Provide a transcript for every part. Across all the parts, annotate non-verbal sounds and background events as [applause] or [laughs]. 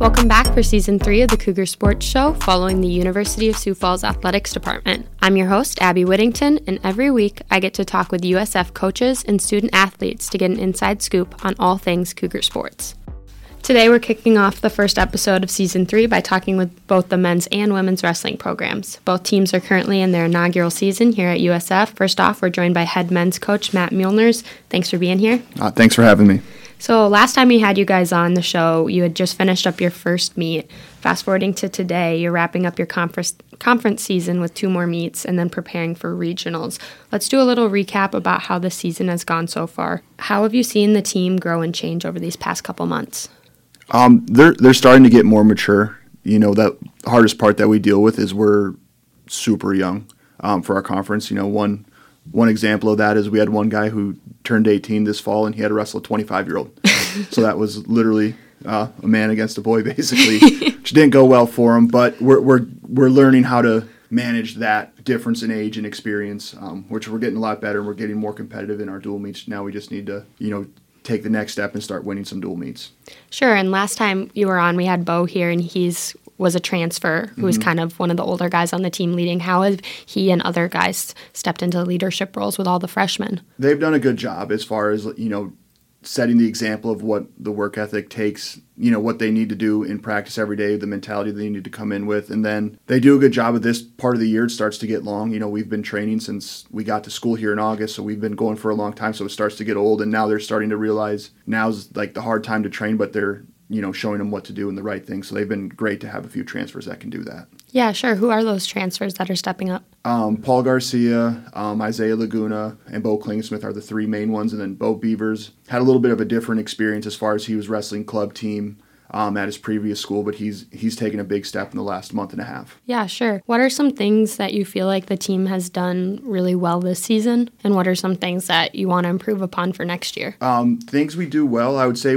Welcome back for season three of the Cougar Sports Show following the University of Sioux Falls Athletics Department. I'm your host, Abby Whittington, and every week I get to talk with USF coaches and student athletes to get an inside scoop on all things Cougar sports. Today we're kicking off the first episode of season three by talking with both the men's and women's wrestling programs. Both teams are currently in their inaugural season here at USF. First off, we're joined by head men's coach Matt Mueleners. Thanks for being here. Uh, thanks for having me. So last time we had you guys on the show, you had just finished up your first meet. Fast forwarding to today, you're wrapping up your conference conference season with two more meets and then preparing for regionals. Let's do a little recap about how the season has gone so far. How have you seen the team grow and change over these past couple months? Um, they're they're starting to get more mature. You know, the hardest part that we deal with is we're super young um, for our conference. You know, one one example of that is we had one guy who turned 18 this fall and he had to wrestle a 25 year old. [laughs] so that was literally uh, a man against a boy, basically, [laughs] which didn't go well for him. But we're we're we're learning how to manage that difference in age and experience, um, which we're getting a lot better. And We're getting more competitive in our dual meets. Now we just need to, you know, take the next step and start winning some dual meets. Sure. And last time you were on, we had Bo here, and he's was a transfer who was mm-hmm. kind of one of the older guys on the team leading. How have he and other guys stepped into leadership roles with all the freshmen? They've done a good job as far as you know setting the example of what the work ethic takes, you know, what they need to do in practice every day, the mentality they need to come in with. And then they do a good job of this part of the year. It starts to get long. You know, we've been training since we got to school here in August, so we've been going for a long time. So it starts to get old. And now they're starting to realize now's like the hard time to train, but they're you know, showing them what to do and the right thing. So they've been great to have a few transfers that can do that. Yeah, sure. Who are those transfers that are stepping up? Um, Paul Garcia, um, Isaiah Laguna, and Bo Klingensmith are the three main ones. And then Bo Beavers had a little bit of a different experience as far as he was wrestling club team. Um, at his previous school, but he's he's taken a big step in the last month and a half. Yeah, sure. What are some things that you feel like the team has done really well this season, and what are some things that you want to improve upon for next year? Um, things we do well, I would say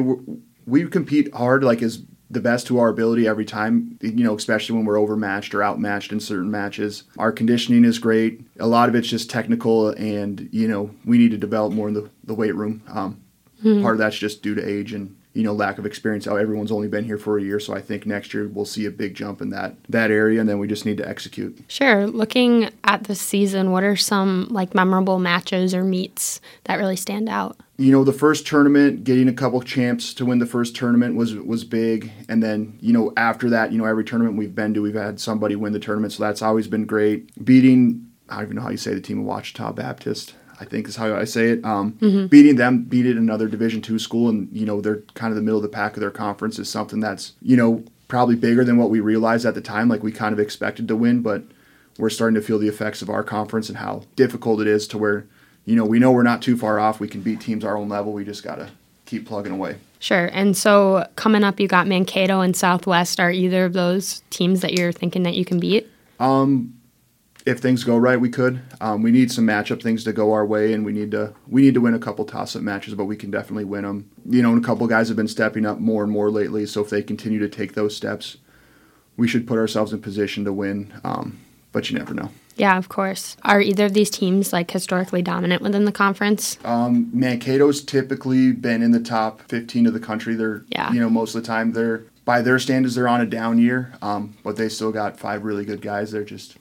we compete hard, like as the best to our ability every time, you know, especially when we're overmatched or outmatched in certain matches. Our conditioning is great. A lot of it's just technical, and, you know, we need to develop more in the, the weight room. Um, mm-hmm. Part of that's just due to age and, you know, lack of experience. How everyone's only been here for a year, so I think next year we'll see a big jump in that that area, and then we just need to execute. Sure. Looking at the season, what are some like memorable matches or meets that really stand out? you know the first tournament getting a couple champs to win the first tournament was was big and then you know after that you know every tournament we've been to we've had somebody win the tournament so that's always been great beating i don't even know how you say the team of Ouachita Baptist I think is how I say it. Um, mm-hmm. Beating them, beating another Division two school, and you know they're kind of the middle of the pack of their conference is something that's you know probably bigger than what we realized at the time. Like we kind of expected to win, but we're starting to feel the effects of our conference and how difficult it is to where you know, we know we're not too far off. We can beat teams our own level. We just got to keep plugging away. Sure. And so coming up, you got Mankato and Southwest. Are either of those teams that you're thinking that you can beat? Um, if things go right, we could. Um, we need some matchup things to go our way, and we need to we need to win a couple toss-up matches, but we can definitely win them. You know, and a couple guys have been stepping up more and more lately. So if they continue to take those steps, we should put ourselves in position to win. Um, but you never know. Yeah, of course. Are either of these teams like historically dominant within the conference? Um, Mankato's typically been in the top 15 of the country. They're, yeah. you know, most of the time they're by their standards they're on a down year, um, but they still got five really good guys. They're just,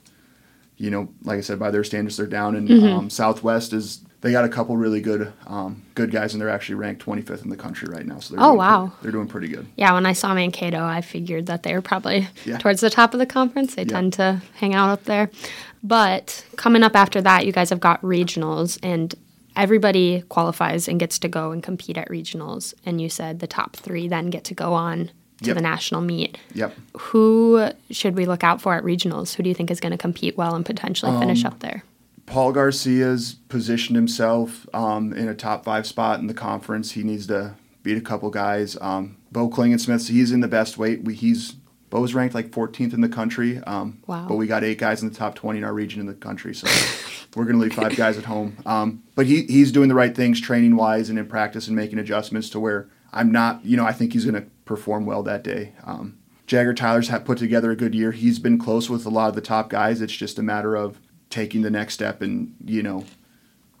you know, like I said, by their standards they're down. And mm-hmm. um, Southwest is they got a couple really good um, good guys, and they're actually ranked 25th in the country right now. So they're oh wow, pretty, they're doing pretty good. Yeah, when I saw Mankato, I figured that they were probably yeah. towards the top of the conference. They yeah. tend to hang out up there. But coming up after that, you guys have got regionals, and everybody qualifies and gets to go and compete at regionals. And you said the top three then get to go on to yep. the national meet. Yep. Who should we look out for at regionals? Who do you think is going to compete well and potentially finish um, up there? Paul Garcia's positioned himself um, in a top five spot in the conference. He needs to beat a couple guys. Um, Bo Klingensmith, he's in the best weight. We, he's Bo's ranked like 14th in the country. Um, wow. But we got eight guys in the top 20 in our region in the country. So [laughs] we're going to leave five guys at home. Um, but he, he's doing the right things training wise and in practice and making adjustments to where I'm not, you know, I think he's going to perform well that day. Um, Jagger Tyler's put together a good year. He's been close with a lot of the top guys. It's just a matter of taking the next step and, you know,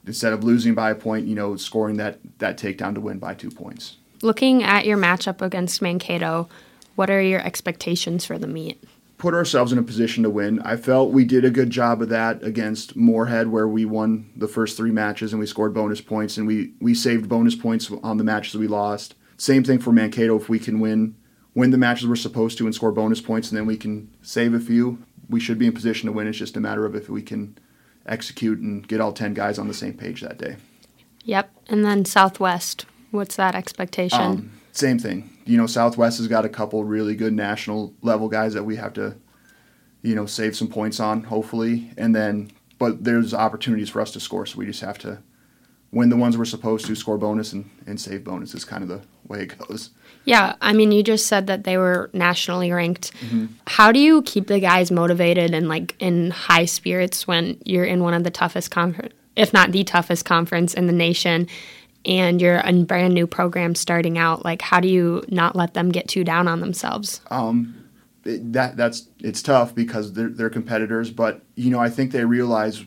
instead of losing by a point, you know, scoring that, that takedown to win by two points. Looking at your matchup against Mankato, What are your expectations for the meet? Put ourselves in a position to win. I felt we did a good job of that against Moorhead, where we won the first three matches and we scored bonus points, and we we saved bonus points on the matches we lost. Same thing for Mankato. If we can win win the matches we're supposed to and score bonus points, and then we can save a few, we should be in position to win. It's just a matter of if we can execute and get all 10 guys on the same page that day. Yep. And then Southwest, what's that expectation? Um, same thing. You know, Southwest has got a couple really good national level guys that we have to, you know, save some points on, hopefully. And then, but there's opportunities for us to score, so we just have to win the ones we're supposed to, score bonus, and, and save bonus is kind of the way it goes. Yeah, I mean, you just said that they were nationally ranked. Mm-hmm. How do you keep the guys motivated and like in high spirits when you're in one of the toughest conference, if not the toughest conference in the nation, and you're a brand new program starting out? Like, how do you not let them get too down on themselves? Um, it, that that's it's tough because they're they're competitors, but you know, I think they realize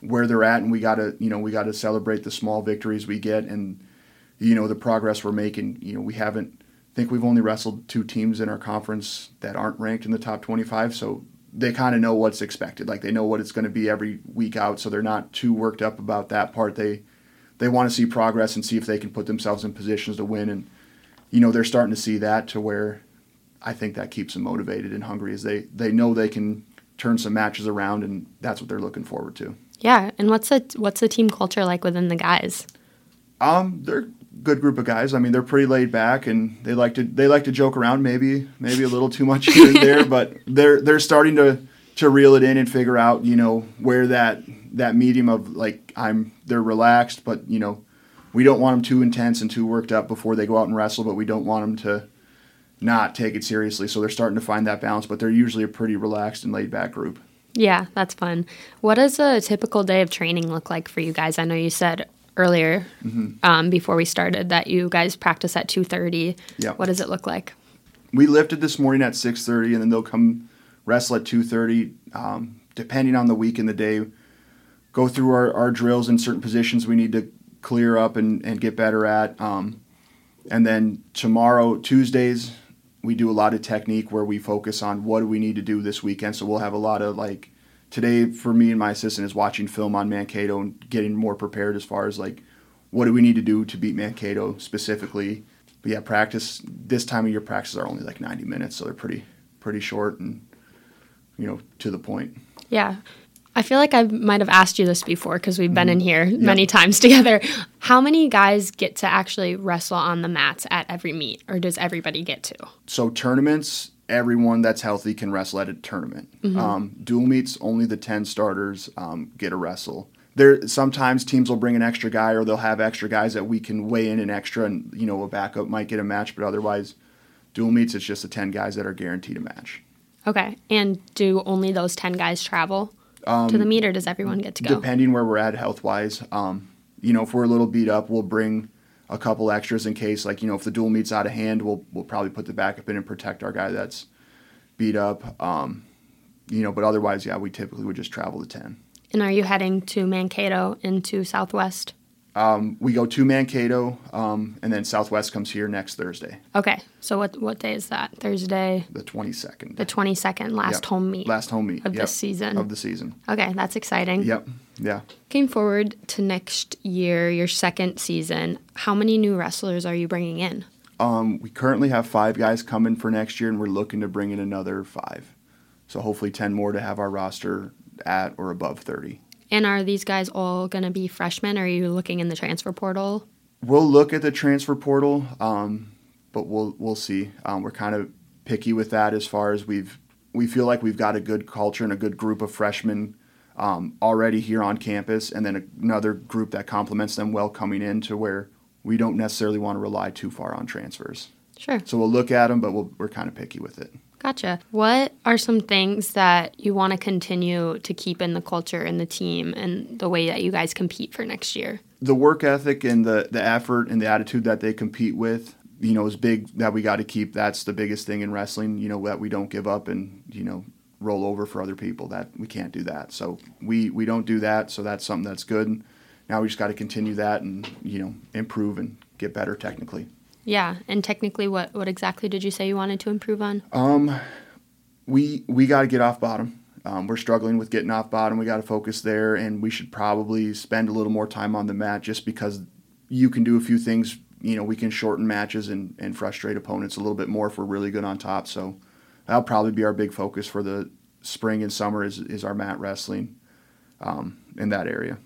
where they're at, and we gotta you know we gotta celebrate the small victories we get and you know the progress we're making. You know, we haven't I think we've only wrestled two teams in our conference that aren't ranked in the top 25, so they kind of know what's expected. Like they know what it's going to be every week out, so they're not too worked up about that part. They they want to see progress and see if they can put themselves in positions to win, and you know they're starting to see that to where I think that keeps them motivated and hungry as they they know they can turn some matches around, and that's what they're looking forward to. Yeah, and what's the what's the team culture like within the guys? Um, they're good group of guys. I mean, they're pretty laid back and they like to they like to joke around, maybe maybe a little too much here and there, [laughs] but they're they're starting to to reel it in and figure out you know where that that medium of like I'm they're relaxed, but you know we don't want them too intense and too worked up before they go out and wrestle, but we don't want them to not take it seriously. So they're starting to find that balance, but they're usually a pretty relaxed and laid back group. Yeah, that's fun. What does a typical day of training look like for you guys? I know you said earlier mm-hmm. um, before we started that you guys practice at 2.30 yeah. What does it look like? We lifted this morning at 6.30 and then they'll come wrestle at 2.30 um, depending on the week and the day. Go through our, our drills in certain positions we need to clear up and, and get better at um, and then tomorrow tuesdays we do a lot of technique where we focus on what do we need to do this weekend. So we'll have a lot of like today for me and my assistant is watching film on Mankato and getting more prepared as far as like what do we need to do to beat Mankato specifically. But yeah, practice this time of year practices are only like 90 minutes, so they're pretty pretty short and you know to the point. Yeah. I feel like I might have asked you this before because we've been mm-hmm. in here yep. many times [laughs] together. How many guys get to actually wrestle on the mats at every meet, or does everybody get to? So tournaments, everyone that's healthy can wrestle at a tournament. Mm-hmm. Um, dual meets, only the 10 starters um, get a wrestle. There, sometimes teams will bring an extra guy or they'll have extra guys that we can weigh in an extra and, you know, a backup might get a match, but otherwise, dual meets, it's just the 10 guys that are guaranteed a match. Okay. And do only those 10 guys travel um, to the meet or does everyone get to go? Depending where we're at health wise. Um, you know, if we're a little beat up, we'll bring a couple extras in case, like you know, if the dual meets out of hand, we'll we'll probably put the backup in and protect our guy that's beat up. Um, you know, but otherwise, yeah, we typically would just travel to ten. And are you heading to Mankato into Southwest? Um, we go to Mankato, um, and then Southwest comes here next Thursday. Okay, so what what day is that? Thursday. The twenty second. The twenty second, last yep. home meet. Last home meet of yep. this season. Of the season. Okay, that's exciting. Yep. Yeah. Looking forward to next year, your second season. How many new wrestlers are you bringing in? Um, we currently have five guys coming for next year, and we're looking to bring in another five. So hopefully ten more to have our roster at or above thirty. And are these guys all going to be freshmen? Or are you looking in the transfer portal? We'll look at the transfer portal, um, but we'll we'll see. Um, we're kind of picky with that as far as we've we feel like we've got a good culture and a good group of freshmen um, already here on campus, and then another group that complements them well coming in to where we don't necessarily want to rely too far on transfers. Sure. So we'll look at them, but we we are kind of picky with it. Gotcha. What are some things that you want to continue to keep in the culture and the team and the way that you guys compete for next year? The work ethic and the, the effort and the attitude that they compete with, you know, is big that we got to keep. That's the biggest thing in wrestling, you know, that we don't give up and, you know, roll over for other people. That we can't do that. So we, we don't do that. So that's something that's good. Now we just got to continue that and, you know, improve and get better technically. Yeah, and technically, what what exactly did you say you wanted to improve on? Um, we we got to get off bottom. Um, we're struggling with getting off bottom. We got to focus there, and we should probably spend a little more time on the mat just because you can do a few things. You know, we can shorten matches and, and frustrate opponents a little bit more if we're really good on top. So that'll probably be our big focus for the spring and summer is, is our mat wrestling um, in that area.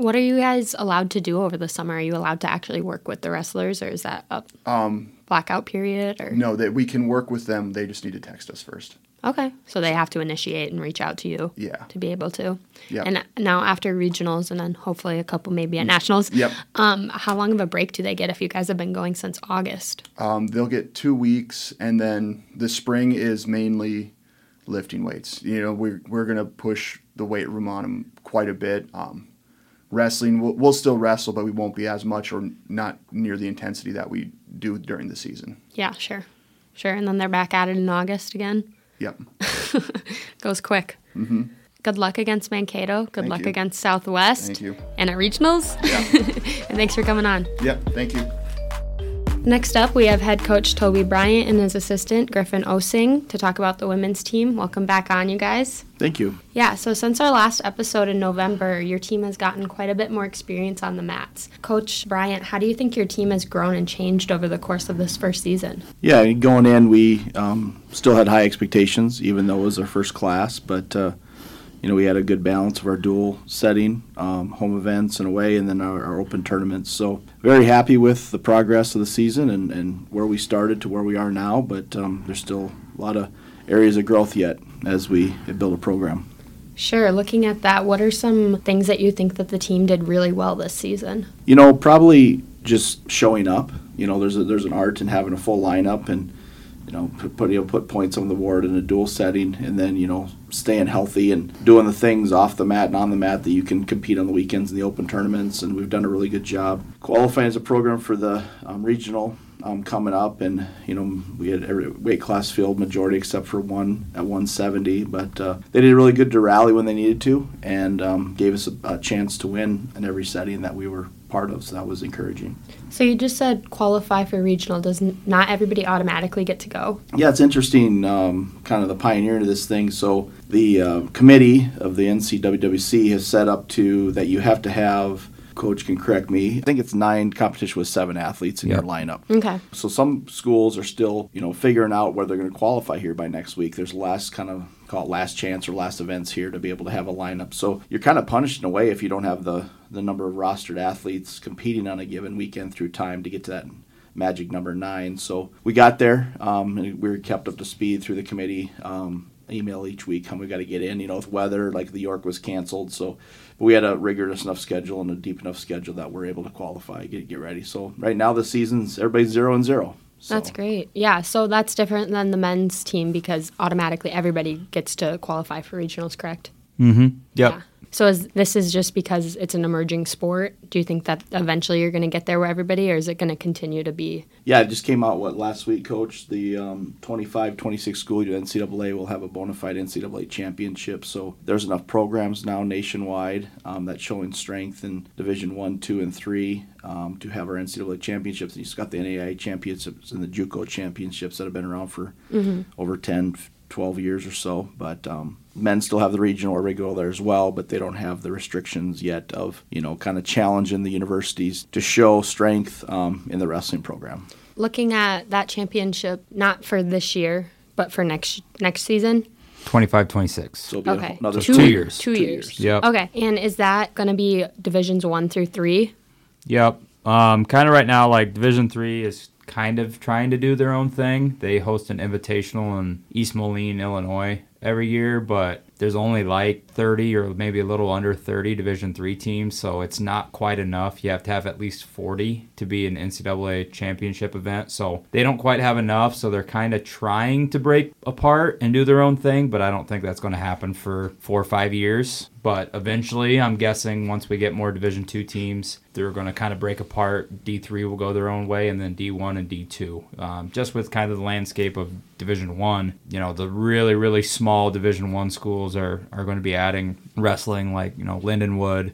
What are you guys allowed to do over the summer? Are you allowed to actually work with the wrestlers, or is that a um, blackout period? Or no, that we can work with them. They just need to text us first. Okay, so they have to initiate and reach out to you. Yeah. To be able to. Yeah. And now after regionals, and then hopefully a couple maybe at nationals. Yep. Um, how long of a break do they get if you guys have been going since August? Um, they'll get two weeks, and then the spring is mainly lifting weights. You know, we're we're gonna push the weight room on them quite a bit. Um, wrestling, we'll, we'll still wrestle, but we won't be as much or not near the intensity that we do during the season. Yeah, sure, sure. And then they're back at it in August again. Yep. [laughs] Goes quick. Mm-hmm. Good luck against Mankato. Good Thank luck you. against Southwest. Thank you. And at regionals. Yeah. [laughs] and thanks for coming on. yep. Thank you. Next up, we have head coach Toby Bryant and his assistant Griffin Osing to talk about the women's team. Welcome back on, you guys. Thank you. Yeah, so since our last episode in November, your team has gotten quite a bit more experience on the mats. Coach Bryant, how do you think your team has grown and changed over the course of this first season? Yeah, going in, we um, still had high expectations, even though it was our first class. But uh, you know, we had a good balance of our dual setting, um, home events and away, and then our, our open tournaments. So very happy with the progress of the season and, and where we started to where we are now. But um, there's still a lot of areas of growth yet as we build a program. Sure, looking at that, what are some things that you think that the team did really well this season? You know, probably just showing up. You know, there's a, there's an art in having a full lineup and you know put put, you know, put points on the board in a dual setting, and then you know staying healthy and doing the things off the mat and on the mat that you can compete on the weekends in the open tournaments. And we've done a really good job qualifying as a program for the um, regional. Um, coming up, and you know we had every weight class field majority except for one at 170, but uh, they did really good to rally when they needed to, and um, gave us a, a chance to win in every setting that we were part of. So that was encouraging. So you just said qualify for regional. Does n- not everybody automatically get to go? Yeah, it's interesting, um, kind of the pioneer of this thing. So the uh, committee of the NCWWC has set up to that you have to have. Coach can correct me. I think it's nine competition with seven athletes in Yep. your lineup. Okay. So some schools are still, you know, figuring out where they're going to qualify here by next week. There's last kind of call it last chance or last events here to be able to have a lineup. So you're kind of punished in a way if you don't have the the number of rostered athletes competing on a given weekend through time to get to that magic number nine. So we got there. Um, and we were kept up to speed through the committee. Um, email each week how we got to get in. You know, with weather, like the York was canceled, so we had a rigorous enough schedule and a deep enough schedule that we're able to qualify, get get ready. So right now the season's everybody's zero and zero. So. That's great. Yeah, so that's different than the men's team because automatically everybody gets to qualify for regionals, correct? Mm-hmm. Yep. Yeah. So is this is just because it's an emerging sport? Do you think that eventually you're going to get there where everybody, or is it going to continue to be? Yeah, it just came out what last week, Coach. The um, 25, 26 school year NCAA will have a bona fide NCAA championship. So there's enough programs now nationwide um, that's showing strength in Division One, Two, and Three um, to have our NCAA championships. And you've got the NAIA championships and the JUCO championships that have been around for over 10, 12 years or so. But um, men still have the regional or regular there as well, but they don't have the restrictions yet of you know kind of challenging the universities to show strength um, in the wrestling program. Looking at that championship, not for this year, but for next next season. 25 26. So it'll be Okay, another two years. Two, Two years. years. Yep. Okay, and is that going to be divisions one through three? Yep. Um, kind of right now, like Division Three is kind of trying to do their own thing. They host an invitational in East Moline, Illinois, every year, but there's only like 30 or maybe a little under 30 Division Three teams, so it's not quite enough. You have to have at least 40 to be an NCAA championship event. So they don't quite have enough, so they're kind of trying to break apart and do their own thing, but I don't think that's going to happen for four or five years. But eventually, I'm guessing once we get more Division two teams, they're going to kind of break apart. D3 will go their own way, and then D1 and D2. Um, just with kind of the landscape of Division one, you know, the really really small Division one schools are are going to be adding wrestling, like you know Lindenwood,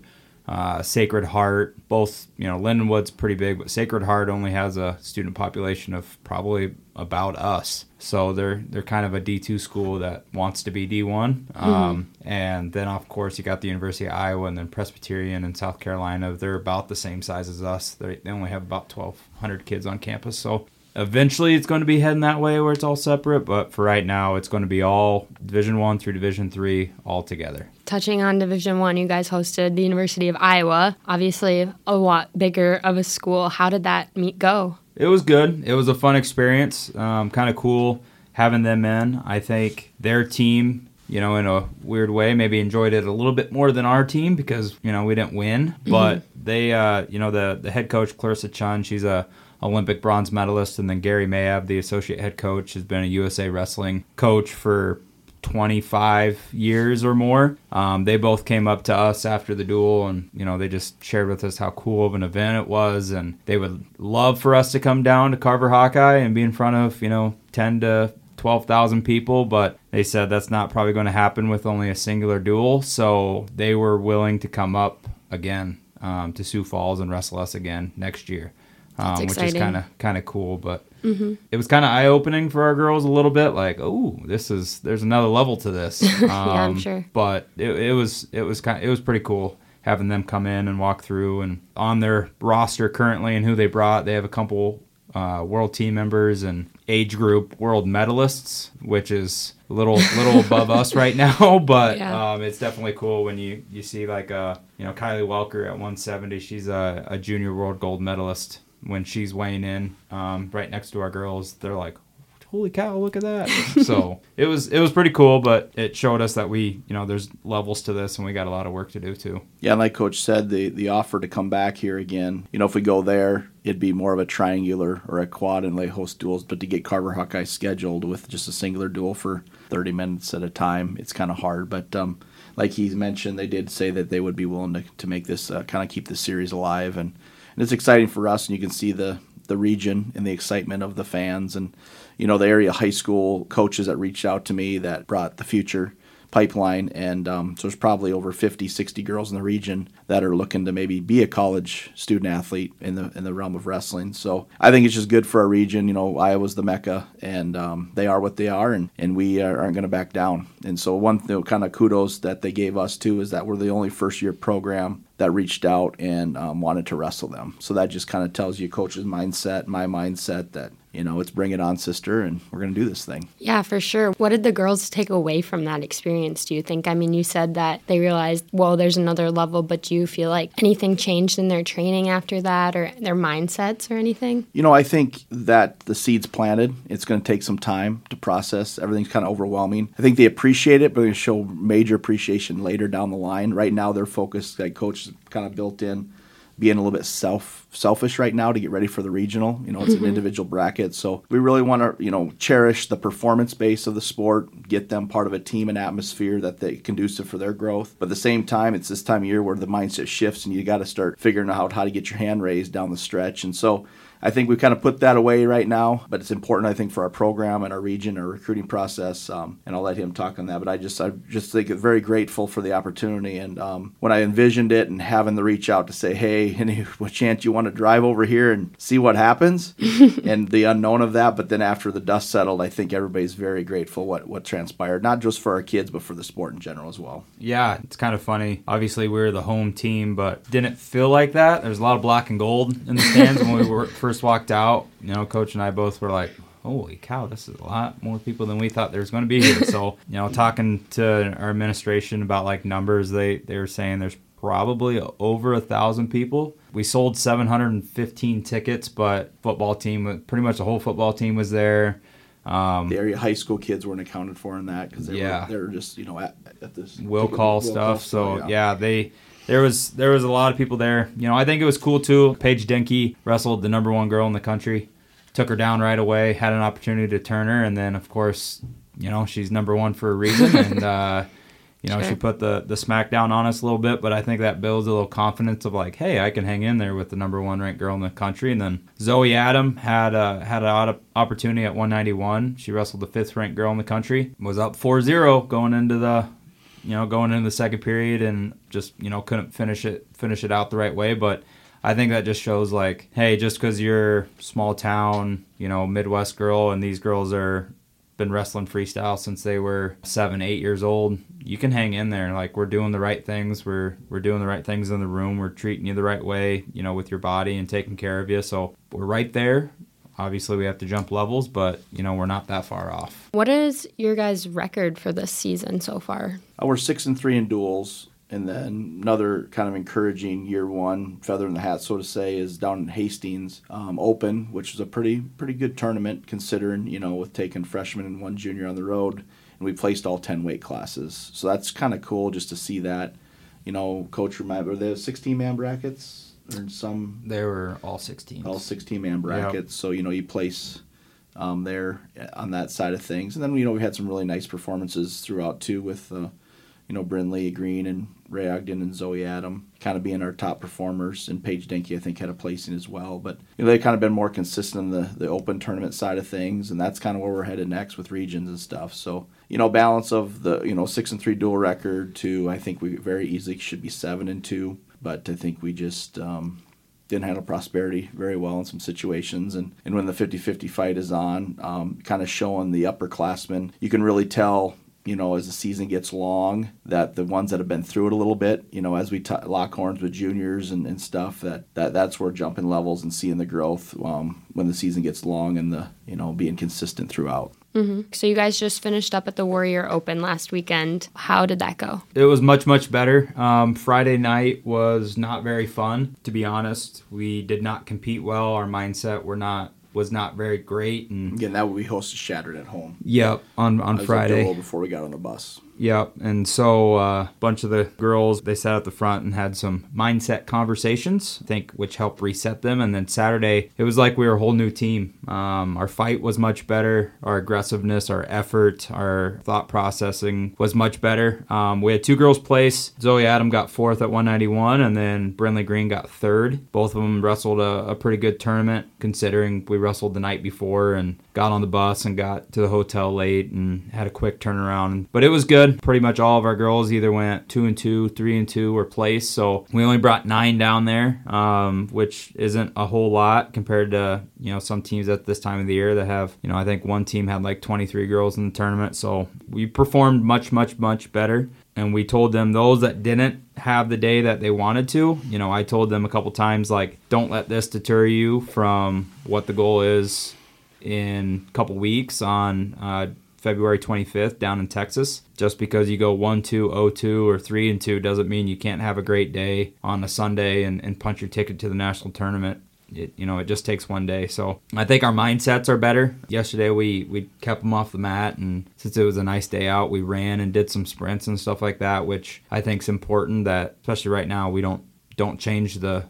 uh, Sacred Heart. Both, you know, Lindenwood's pretty big, but Sacred Heart only has a student population of probably about us. So they're they're kind of a D two school that wants to be D one. Mm-hmm. Um, and then of course you got the University of Iowa and then Presbyterian in South Carolina. They're about the same size as us. They they only have about twelve hundred kids on campus. So eventually it's going to be heading that way where it's all separate. But for right now, it's going to be all Division one through Division three all together. Touching on Division One, you guys hosted the University of Iowa. Obviously, a lot bigger of a school. How did that meet go? It was good. It was a fun experience. Um, kind of cool having them in. I think their team, you know, in a weird way, maybe enjoyed it a little bit more than our team because you know we didn't win. But they, uh, you know, the the head coach Clarissa Chun, she's a Olympic bronze medalist, and then Gary Mayabb, the associate head coach, has been a USA Wrestling coach for 25 years or more. Um, they both came up to us after the duel and, you know, they just shared with us how cool of an event it was. And they would love for us to come down to Carver Hawkeye and be in front of, you know, 10 to 12,000 people, but they said that's not probably going to happen with only a singular duel. So they were willing to come up again um, to Sioux Falls and wrestle us again next year, um, which is kind of kind of cool. But it was kind of eye opening for our girls a little bit. Like, oh, this is there's another level to this. [laughs] Um, I'm sure. But it, it was it was kind it was pretty cool having them come in and walk through and on their roster currently and who they brought. They have a couple uh, world team members and age group world medalists, which is a little little above us right [laughs] now. [laughs] But Yeah. um, it's definitely cool when you you see like uh you know Kylie Welker at 170. She's a, a junior world gold medalist. When she's weighing in um, right next to our girls, they're like, holy cow look at that [laughs] so it was it was pretty cool but it showed us that we you know there's levels to this and we got a lot of work to do too Yeah, and like Coach said, the the offer to come back here again, you know, if we go there, it'd be more of a triangular or a quad and lay host duels. But to get Carver Hawkeye scheduled with just a singular duel for 30 minutes at a time, it's kind of hard. But um, like he mentioned, they did say that they would be willing to, to make this uh, kind of keep the series alive, and, and it's exciting for us. And you can see the the region and the excitement of the fans, and you know the area high school coaches that reached out to me that brought the future pipeline. And um, so there's probably over 50 60 girls in the region that are looking to maybe be a college student athlete in the in the realm of wrestling. So i think it's just good for our region. You know iowa's the mecca and um, they are what they are and, and we are, aren't going to back down. And so one you know, kind of kudos that they gave us too is that we're the only first year program that reached out and um, wanted to wrestle them. So that just kind of tells you coach's mindset my mindset that you know it's bring it on sister and we're going to do this thing Yeah, for sure. What did the girls take away from that experience, do you think? I mean, you said that they realized, well, there's another level, but do you feel like anything changed in their training after that or their mindsets or anything? You know, I think that the seed's planted. It's going to take some time to process. Everything's kind of overwhelming. I think they appreciate it, but they're going to show major appreciation later down the line. Right now, they're focused, like coach kind of built in, being a little bit self selfish right now to get ready for the regional. You know, it's an mm-hmm. individual bracket, so we really want to you know cherish the performance base of the sport, get them part of a team and atmosphere that they conducive for their growth. But at the same time, it's this time of year where the mindset shifts, and you got to start figuring out how to get your hand raised down the stretch. And so I think we kind of put that away right now, but it's important, I think, for our program and our region, our recruiting process. Um, and I'll let him talk on that. But I just, I just think it's very grateful for the opportunity. And um, when I envisioned it and having the reach out to say, hey, [laughs] any chance you want to drive over here and see what happens, [laughs] and the unknown of that. But then after the dust settled, I think everybody's very grateful what what transpired, not just for our kids, but for the sport in general as well. yeah it's kind of funny obviously we were the home team but didn't feel like that there's a lot of black and gold in the stands when we were [laughs] first walked out you know coach and i both were like holy cow this is a lot more people than we thought there was going to be here so [laughs] you know talking to our administration about like numbers they they were saying there's probably over a thousand people we sold 715 tickets but football team pretty much the whole football team was there um, The area high school kids weren't accounted for in that because they Yeah. were they were just you know at, at this will call stuff. So yeah. yeah. they there was there was a lot of people there. You know, I think it was cool too. Paige Denke wrestled the number one girl in the country, took her down right away, had an opportunity to turn her, and then of course, you know, she's number one for a reason, [laughs] and uh, you know, Sure. she put the the smackdown on us a little bit, but I think that builds a little confidence of like, hey, I can hang in there with the number one ranked girl in the country. And then Zoe Adam had a had an odd opportunity at 191. She wrestled the fifth ranked girl in the country, was up 4-0 going into the you know, going into the second period and just you know couldn't finish it finish it out the right way. But I think that just shows like, hey, just because you're small town, you know, Midwest girl, and these girls are been wrestling freestyle since they were seven, eight years old. You can hang in there. Like we're doing the right things. We're we're doing the right things in the room. We're treating you the right way, you know, with your body and taking care of you. So we're right there. Obviously, we have to jump levels, but you know we're not that far off. What is your guys' record for this season so far? Uh, we're six and three in duels, and then another kind of encouraging year one feather in the hat, so to say, is down in Hastings um, Open, which was a pretty pretty good tournament considering you know with taking freshmen and one junior on the road, and we placed all ten weight classes. So that's kind of cool just to see that. You know, coach remember they have sixteen man brackets or some They were all 16. all 16 man brackets. So, you know, you place um, there on that side of things. And then, you know, we had some really nice performances throughout, too, with, uh, you know, Brinley Green and Ray Ogden and Zoe Adam kind of being our top performers. And Paige Denke, I think, had a placing as well. But, you know, they've kind of been more consistent in the, the open tournament side of things. And that's kind of where we're headed next with regions and stuff. So, you know, balance of the, you know, six and three dual record to I think we very easily should be seven and two but I think we just um, didn't handle prosperity very well in some situations. And, and when the 50 50 fight is on, um, kind of showing the upperclassmen, you can really tell. You know, as the season gets long, that the ones that have been through it a little bit, you know, as we t- lock horns with juniors and, and stuff, that, that that's where jumping levels and seeing the growth um, when the season gets long and the you know being consistent throughout. Mm-hmm. So you guys just finished up at the Warrior Open last weekend. How did that go? It was much much better. Um, Friday night was not very fun, to be honest. We did not compete well. Our mindset were not was not very great, and Again, that we hosted Chadron at home. yep on on I was up there a Friday. before we got on the bus. Yep. And so a uh, bunch of the girls, they sat at the front and had some mindset conversations, I think, which helped reset them. And then Saturday, it was like we were a whole new team. Um, our fight was much better. Our aggressiveness, our effort, our thought processing was much better. Um, we had two girls place. Zoe Adam got fourth at 191, and then Brinley Green got third. Both of them wrestled a, a pretty good tournament, considering we wrestled the night before and got on the bus and got to the hotel late and had a quick turnaround. But it was good. Pretty much all of our girls either went two and two, three and two, or placed. So we only brought nine down there, um, which isn't a whole lot compared to you know some teams at this time of the year that have you know I think one team had like 23 girls in the tournament. So we performed much, much, much better. And we told them those that didn't have the day that they wanted to, you know, I told them a couple times like, don't let this deter you from what the goal is in a couple weeks on uh, February 25th down in Texas. Just because you go 1 2 0 2 or 3 and 2 doesn't mean you can't have a great day on a Sunday and, and punch your ticket to the national tournament. It, you know, it just takes one day. So I think our mindsets are better. Yesterday we, we kept them off the mat, and since it was a nice day out, we ran and did some sprints and stuff like that, which I think is important. That especially right now, we don't don't change the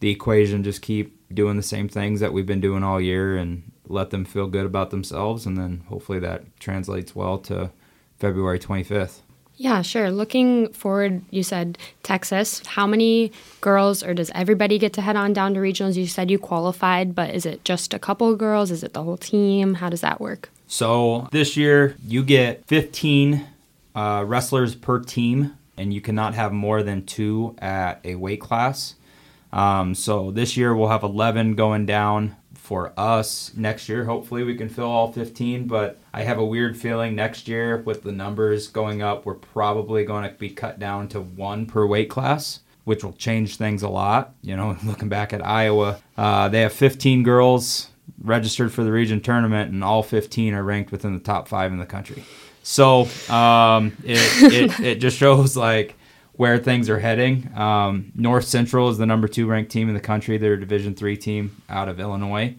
the equation. Just keep doing the same things that we've been doing all year, and let them feel good about themselves, and then hopefully that translates well to February 25th. Yeah, sure. Looking forward, you said Texas. How many girls, or does everybody get to head on down to regionals? You said you qualified, but is it just a couple of girls? Is it the whole team? How does that work? So this year you get 15 uh, wrestlers per team, and you cannot have more than two at a weight class. Um, so this year we'll have 11 going down for us. Next year, hopefully, we can fill all 15. But I have a weird feeling next year with the numbers going up, we're probably going to be cut down to one per weight class. Which will change things a lot. You know, [laughs] looking back at Iowa, uh, they have 15 girls registered for the region tournament, and all 15 are ranked within the top five in the country. So um, it, it, [laughs] it just shows like where things are heading. Um, North Central is the number two ranked team in the country. They're a Division three team out of Illinois.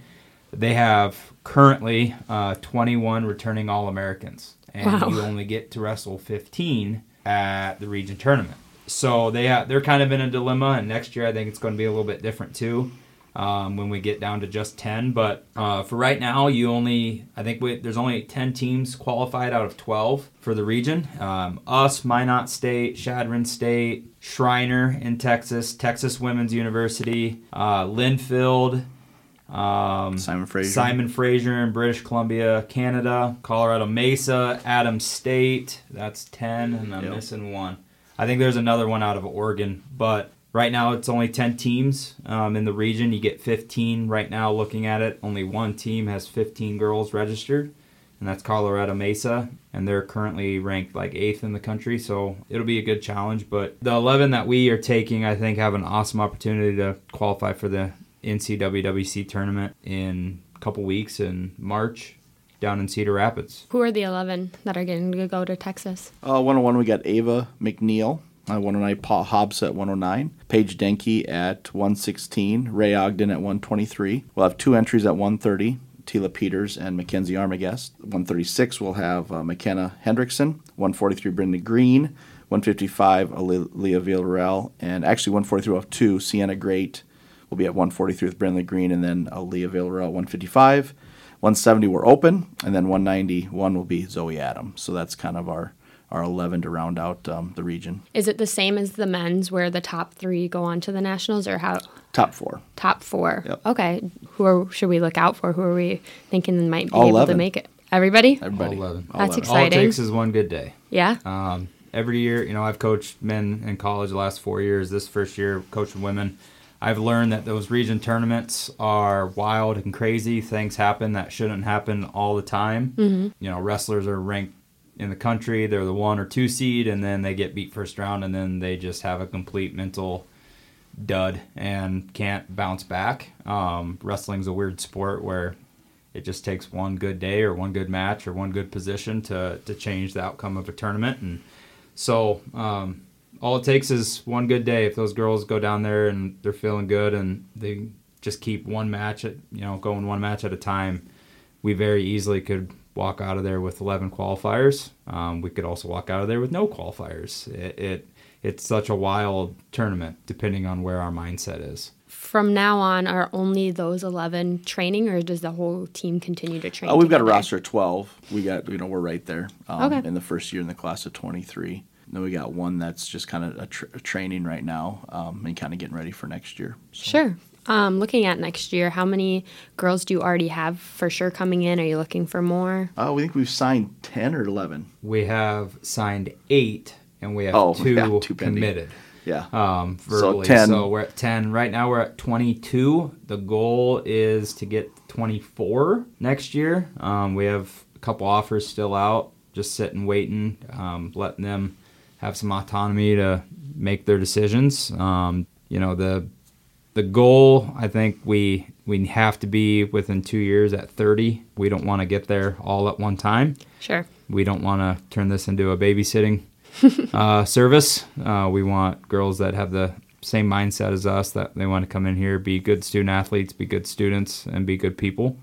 They have currently uh, 21 returning All Americans, and Wow. you only get to wrestle 15 at the region tournament. So they ha- they're kind of in a dilemma, and next year I think it's going to be a little bit different too. Um, when we get down to just 10 but uh, for right now you only i think we, there's only 10 teams qualified out of 12 for the region um, us minot state Chadron state Schreiner in texas texas women's university uh, linfield Um, Simon Fraser. Simon Fraser in British Columbia, Canada. Colorado Mesa, Adams State. That's 10, and I'm Yep. missing one. I think there's another one out of Oregon, but right now it's only 10 teams um, in the region. You get 15 right now looking at it. Only one team has 15 girls registered, and that's Colorado Mesa, and they're currently ranked like eighth in the country, so it'll be a good challenge. But the 11 that we are taking, I think, have an awesome opportunity to qualify for the NCWWC tournament in a couple weeks in March down in Cedar Rapids. Who are the 11 that are getting to go to Texas? Uh, 101, we got Ava McNeil. Uh, 109, Paul Hobbs at 109. Paige Denke at 116. Ray Ogden at 123. We'll have two entries at 130. Tila Peters and Mackenzie Armagest. 136, we'll have uh, McKenna Hendrickson. 143, Brenda Green. 155, Leah Villarreal. And actually, 143, we'll have two. Sienna Great will be at 143 with Brenda Green. And then Aaliyah Villarreal, 155. 170 we're open, and then 191 will be Zoe Adams. So that's kind of our our 11 to round out um, the region. Is it the same as the men's where the top three go on to the nationals or how? Top four. Top four. Yep. Okay. Who are, should we look out for? Who are we thinking might be All able to make it? Everybody? Everybody. All 11. All That's 11. exciting. All it takes is one good day. Yeah. Um, every year, you know, I've coached men in college the last four years. This first year, coaching women. I've learned that those region tournaments are wild and crazy. Things happen that shouldn't happen all the time. Mm-hmm. You know, wrestlers are ranked in the country. They're the one or two seed, and then they get beat first round, and then they just have a complete mental dud and can't bounce back. Um, wrestling's a weird sport where it just takes one good day or one good match or one good position to, to change the outcome of a tournament. And so um, all it takes is one good day. If those girls go down there and they're feeling good and they just keep one match at you know going one match at a time, we very easily could walk out of there with 11 qualifiers. Um, we could also walk out of there with no qualifiers. It, it it's such a wild tournament depending on where our mindset is. From now on, are only those 11 training or does the whole team continue to train? Oh, we've got a roster of 12. We got, you know, we're right there um, Okay. in the first year in the class of 23. Then we got one that's just kind of a, tr- a training right now um, and kind of getting ready for next year. So, Sure. Um, looking at next year, how many girls do you already have for sure coming in? Are you looking for more? Uh, we think we've signed 10 or 11. We have signed eight, and we have Oh, two, yeah, two committed. Yeah. Um, So 10. So we're at 10. Right now we're at 22. The goal is to get 24 next year. Um, we have a couple offers still out, just sitting, waiting, um, letting them have some autonomy to make their decisions. Um, you know, the the goal, I think we we have to be within two years at 30. We don't want to get there all at one time Sure. we don't want to turn this into a babysitting [laughs] uh, service. Uh, we want girls that have the same mindset as us that they want to come in here, be good student athletes, be good students, and be good people.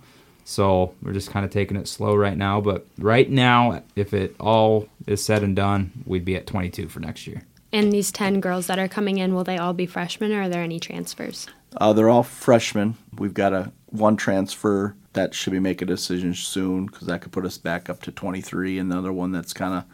So we're just kind of taking it slow right now. But right now, if it all is said and done, we'd be at 22 for next year. And these 10 girls that are coming in, will they all be freshmen or are there any transfers? Uh, they're all freshmen. We've got a one transfer that should be making a decision soon because that could put us back up to 23. And another one that's kind of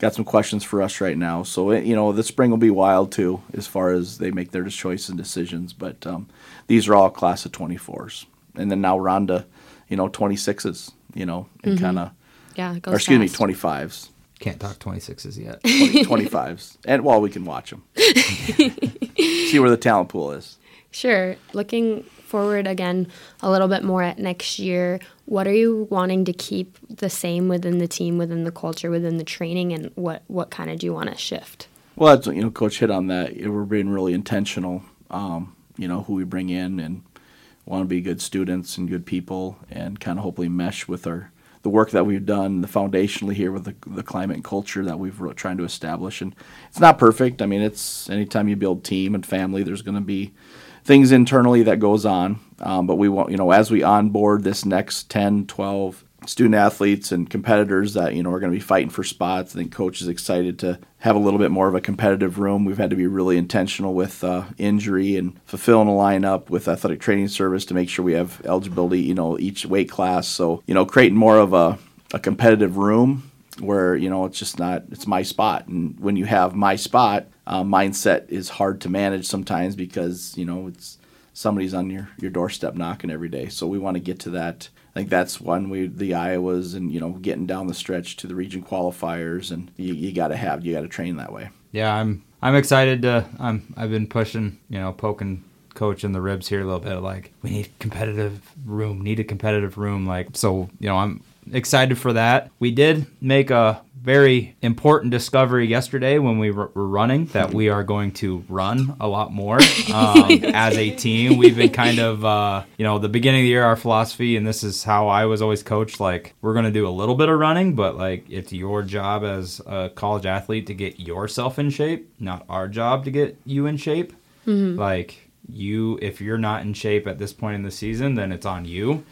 got some questions for us right now. So it, you know, the spring will be wild too as far as they make their choice and decisions. But um, these are all class of 24s, and then now Rhonda, you know, 26s. You know, and kind of, Yeah, or excuse me, 25s. Can't talk 26s yet. [laughs] 20, 25s. And well, we can watch them. [laughs] See where the talent pool is. Sure. Looking forward again a little bit more at next year, what are you wanting to keep the same within the team, within the culture, within the training, and what, what kind of do you want to shift? Well, that's, you know, Coach hit on that. We're being really intentional. Um, you know, who we bring in and want to be good students and good people, and kind of hopefully mesh with our the work that we've done, the foundationally here with the, the climate and culture that we've re- trying to establish. And it's not perfect. I mean, it's anytime you build team and family, there's going to be things internally that goes on. Um, but we want, you know, as we onboard this next 10, 12 student athletes and competitors that, you know, are going to be fighting for spots, I think coach is excited to have a little bit more of a competitive room. We've had to be really intentional with uh, injury and fulfilling a lineup with athletic training service to make sure we have eligibility, you know, each weight class. So, you know, creating more of a, a competitive room where you know it's just not it's my spot and when you have my spot uh, mindset is hard to manage sometimes because you know it's somebody's on your, your doorstep knocking every day. So we want to get to that. Think that's one we the Iowas and you know getting down the stretch to the region qualifiers and you, you got to have you got to train that way. Yeah, I'm I'm excited to I'm I've been pushing you know poking coach in the ribs here a little bit like we need competitive room need a competitive room like so you know I'm excited for that. We did make a very important discovery yesterday when we were running that we are going to run a lot more [laughs] um, as a team. We've been kind of, uh, you know, the beginning of the year, our philosophy, and this is how I was always coached like, we're going to do a little bit of running, but like, it's your job as a college athlete to get yourself in shape, not our job to get you in shape. Mm-hmm. Like, you, if you're not in shape at this point in the season, then it's on you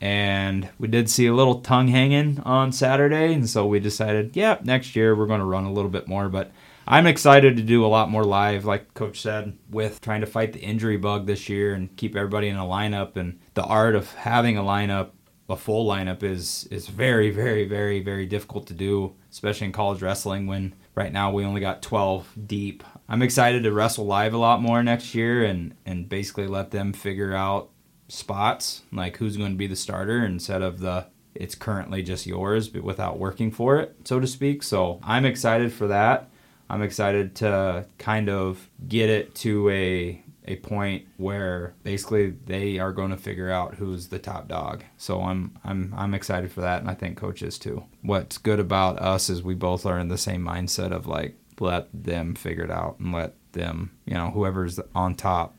and we did see a little tongue hanging on Saturday, and so we decided, yeah, next year we're going to run a little bit more. But I'm excited to do a lot more live, like Coach said, with trying to fight the injury bug this year and keep everybody in a lineup. And the art of having a lineup, a full lineup, is is very, very, very, very difficult to do, especially in college wrestling when right now we only got 12 deep. I'm excited to wrestle live a lot more next year and and basically let them figure out spots, like who's going to be the starter instead of the it's currently just yours, but without working for it, so to speak. So I'm excited for that. I'm excited to kind of get it to a a point where basically they are going to figure out who's the top dog. So I'm I'm I'm excited for that, and I think coaches too. What's good about us is we both are in the same mindset of like let them figure it out and let them you know whoever's on top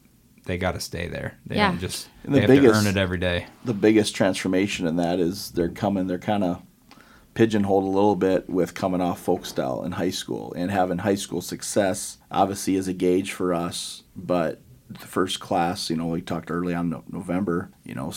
they got to stay there. They yeah. don't just and they the have to earn it every day. The biggest transformation in that is they're coming. They're kind of pigeonholed a little bit with coming off folk style in high school and having high school success. Obviously, is a gauge for us, but the first class, you know, we talked early on November. You know,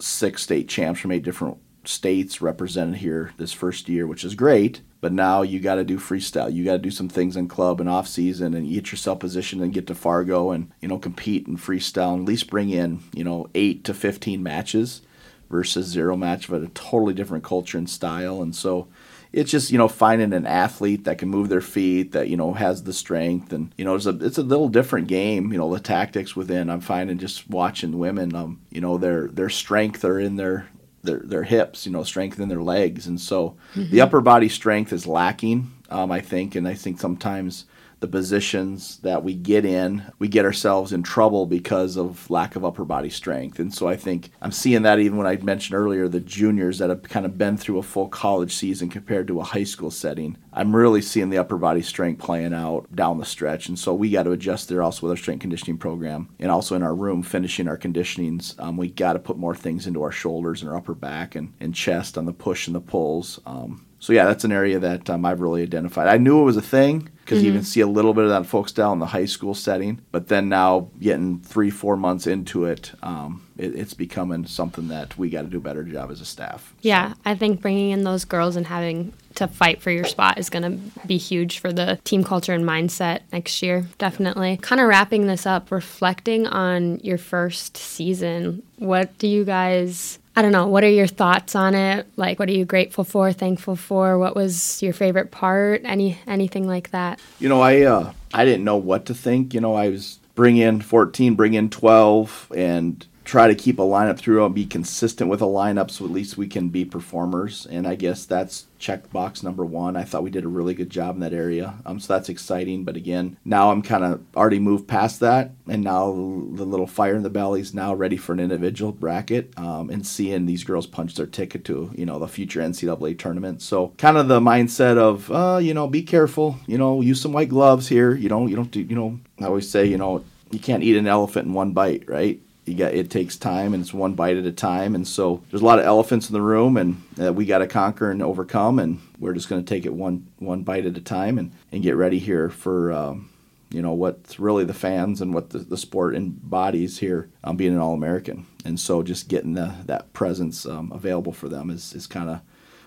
six state champs from eight different states represented here this first year, which is great. But now you got to do freestyle. You got to do some things in club and off season, and get yourself positioned and get to Fargo and you know compete in freestyle. And at least bring in you know eight to fifteen matches versus zero match, but a totally different culture and style. And so it's just you know finding an athlete that can move their feet that you know has the strength and you know it's a it's a little different game you know the tactics within i'm finding just watching women um you know their their strength are in their their their hips, you know, strengthen their legs, and so mm-hmm. the upper body strength is lacking. Um, I think, and I think sometimes the positions that we get in, we get ourselves in trouble because of lack of upper body strength. And so I think I'm seeing that even when I mentioned earlier the juniors that have kind of been through a full college season compared to a high school setting. I'm really seeing the upper body strength playing out down the stretch. And so we got to adjust there also with our strength conditioning program and also in our room finishing our conditionings. Um, we got to put more things into our shoulders and our upper back and, and chest on the push and the pulls. Um, so yeah, that's an area that um, I've really identified. I knew it was a thing because mm-hmm. you even see a little bit of that folk style in the high school setting. But then now, getting three, four months into it, um, it it's becoming something that we got to do a better job as a staff. Yeah, so. I think bringing in those girls and having to fight for your spot is going to be huge for the team culture and mindset next year, definitely. Kind of wrapping this up, reflecting on your first season, what do you guys I don't know. What are your thoughts on it? Like, what are you grateful for, thankful for? What was your favorite part? Any anything like that? You know, I uh, I didn't know what to think. You know, I was bring in 14, bring in 12, and try to keep a lineup through and be consistent with a lineup so at least we can be performers. And I guess that's checkbox number one. I thought we did a really good job in that area. Um, so that's exciting. But again, now I'm kind of already moved past that. And now the little fire in the belly is now ready for an individual bracket um, and seeing these girls punch their ticket to, you know, the future NCAA tournament. So kind of the mindset of, uh, you know, be careful, you know, use some white gloves here. You know, you don't do, you know, I always say, you know, you can't eat an elephant in one bite, right? You got it takes time and it's one bite at a time and so there's a lot of elephants in the room and uh, we got to conquer and overcome and we're just going to take it one one bite at a time and and get ready here for um, you know what's really the fans and what the, the sport embodies here um, being an all-american. And so just getting the, that presence um, available for them is, is kind of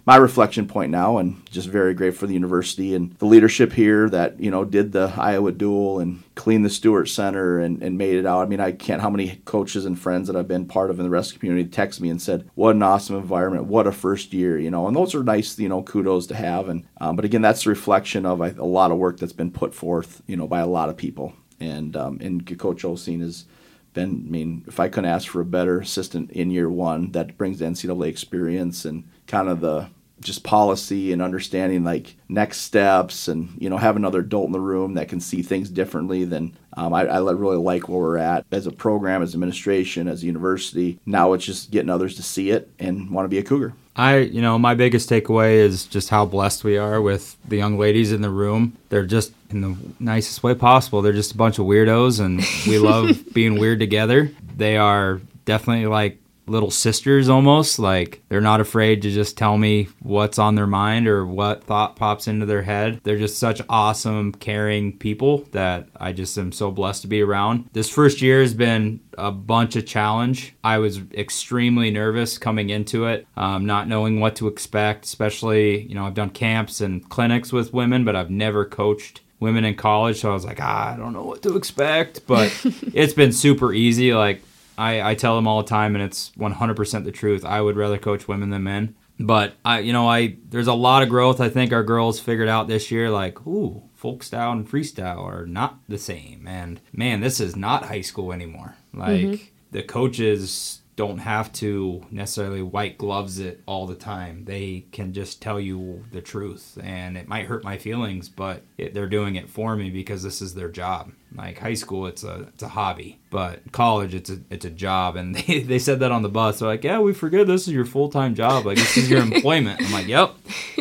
my reflection point now, and just very grateful for the university and the leadership here that you know did the Iowa dual and cleaned the Stewart Center and, and made it out. I mean, I can't how many coaches and friends that I've been part of in the rescue community text me and said, "What an awesome environment! What a first year!" You know, and those are nice, you know, kudos to have. And um, but again, that's a reflection of a, a lot of work that's been put forth, you know, by a lot of people. And um, and Coach Osteen has been, I mean, if I couldn't ask for a better assistant in year one that brings the NCAA experience and kind of the just policy and understanding like next steps and you know have another adult in the room that can see things differently than um, I, I really like where we're at as a program as administration as a university now it's just getting others to see it and want to be a cougar I, you know, my biggest takeaway is just how blessed we are with the young ladies in the room. They're just in the nicest way possible. They're just a bunch of weirdos, and we love [laughs] being weird together. They are definitely like little sisters almost. Like they're not afraid to just tell me what's on their mind or what thought pops into their head. They're just such awesome, caring people that I just am so blessed to be around. This first year has been a bunch of challenge. I was extremely nervous coming into it, um, not knowing what to expect, especially, you know, I've done camps and clinics with women, but I've never coached women in college. So I was like, ah, I don't know what to expect. But [laughs] it's been super easy. Like I, I tell them all the time, and it's 100% the truth. I would rather coach women than men. But I, you know, I there's a lot of growth. I think our girls figured out this year, like, ooh, folk style and freestyle are not the same. And man, this is not high school anymore. Like mm-hmm. the coaches don't have to necessarily white gloves it all the time. They can just tell you the truth, and it might hurt my feelings, but it, they're doing it for me because this is their job. Like high school, it's a it's a hobby, but college, it's a it's a job. And [laughs] they, they said that on the bus. They're like, "Yeah, we forget this is your full time job. Like this is your [laughs] employment." I'm like, "Yep,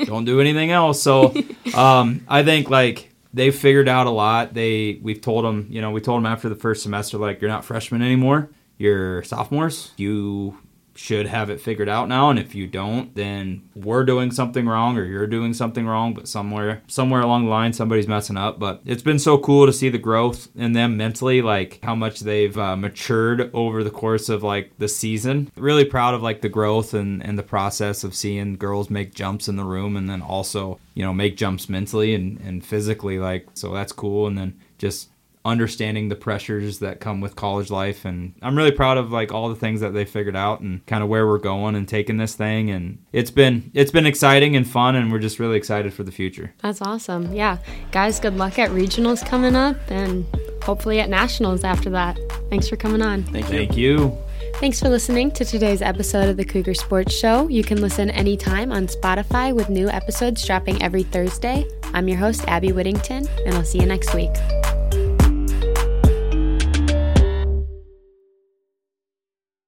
don't do anything else." So, um, I think like they've figured out a lot. They we've told them, you know, we told them after the first semester, like you're not freshmen anymore You're sophomores. You should have it figured out now and if you don't then we're doing something wrong or you're doing something wrong but somewhere somewhere along the line somebody's messing up. But it's been so cool to see the growth in them mentally like how much they've uh, matured over the course of like the season. Really proud of like the growth and and the process of seeing girls make jumps in the room and then also you know make jumps mentally and and physically like so that's cool. And then just understanding the pressures that come with college life and I'm really proud of like all the things that they figured out and kind of where we're going and taking this thing and it's been it's been exciting and fun and we're just really excited for the future. That's awesome. Yeah. Guys, good luck at regionals coming up and hopefully at nationals after that. Thanks for coming on. Thank you. Thank you. Thanks for listening to today's episode of the Cougar Sports Show. You can listen anytime on Spotify with new episodes dropping every Thursday. I'm your host, Abby Whittington, and I'll see you next week.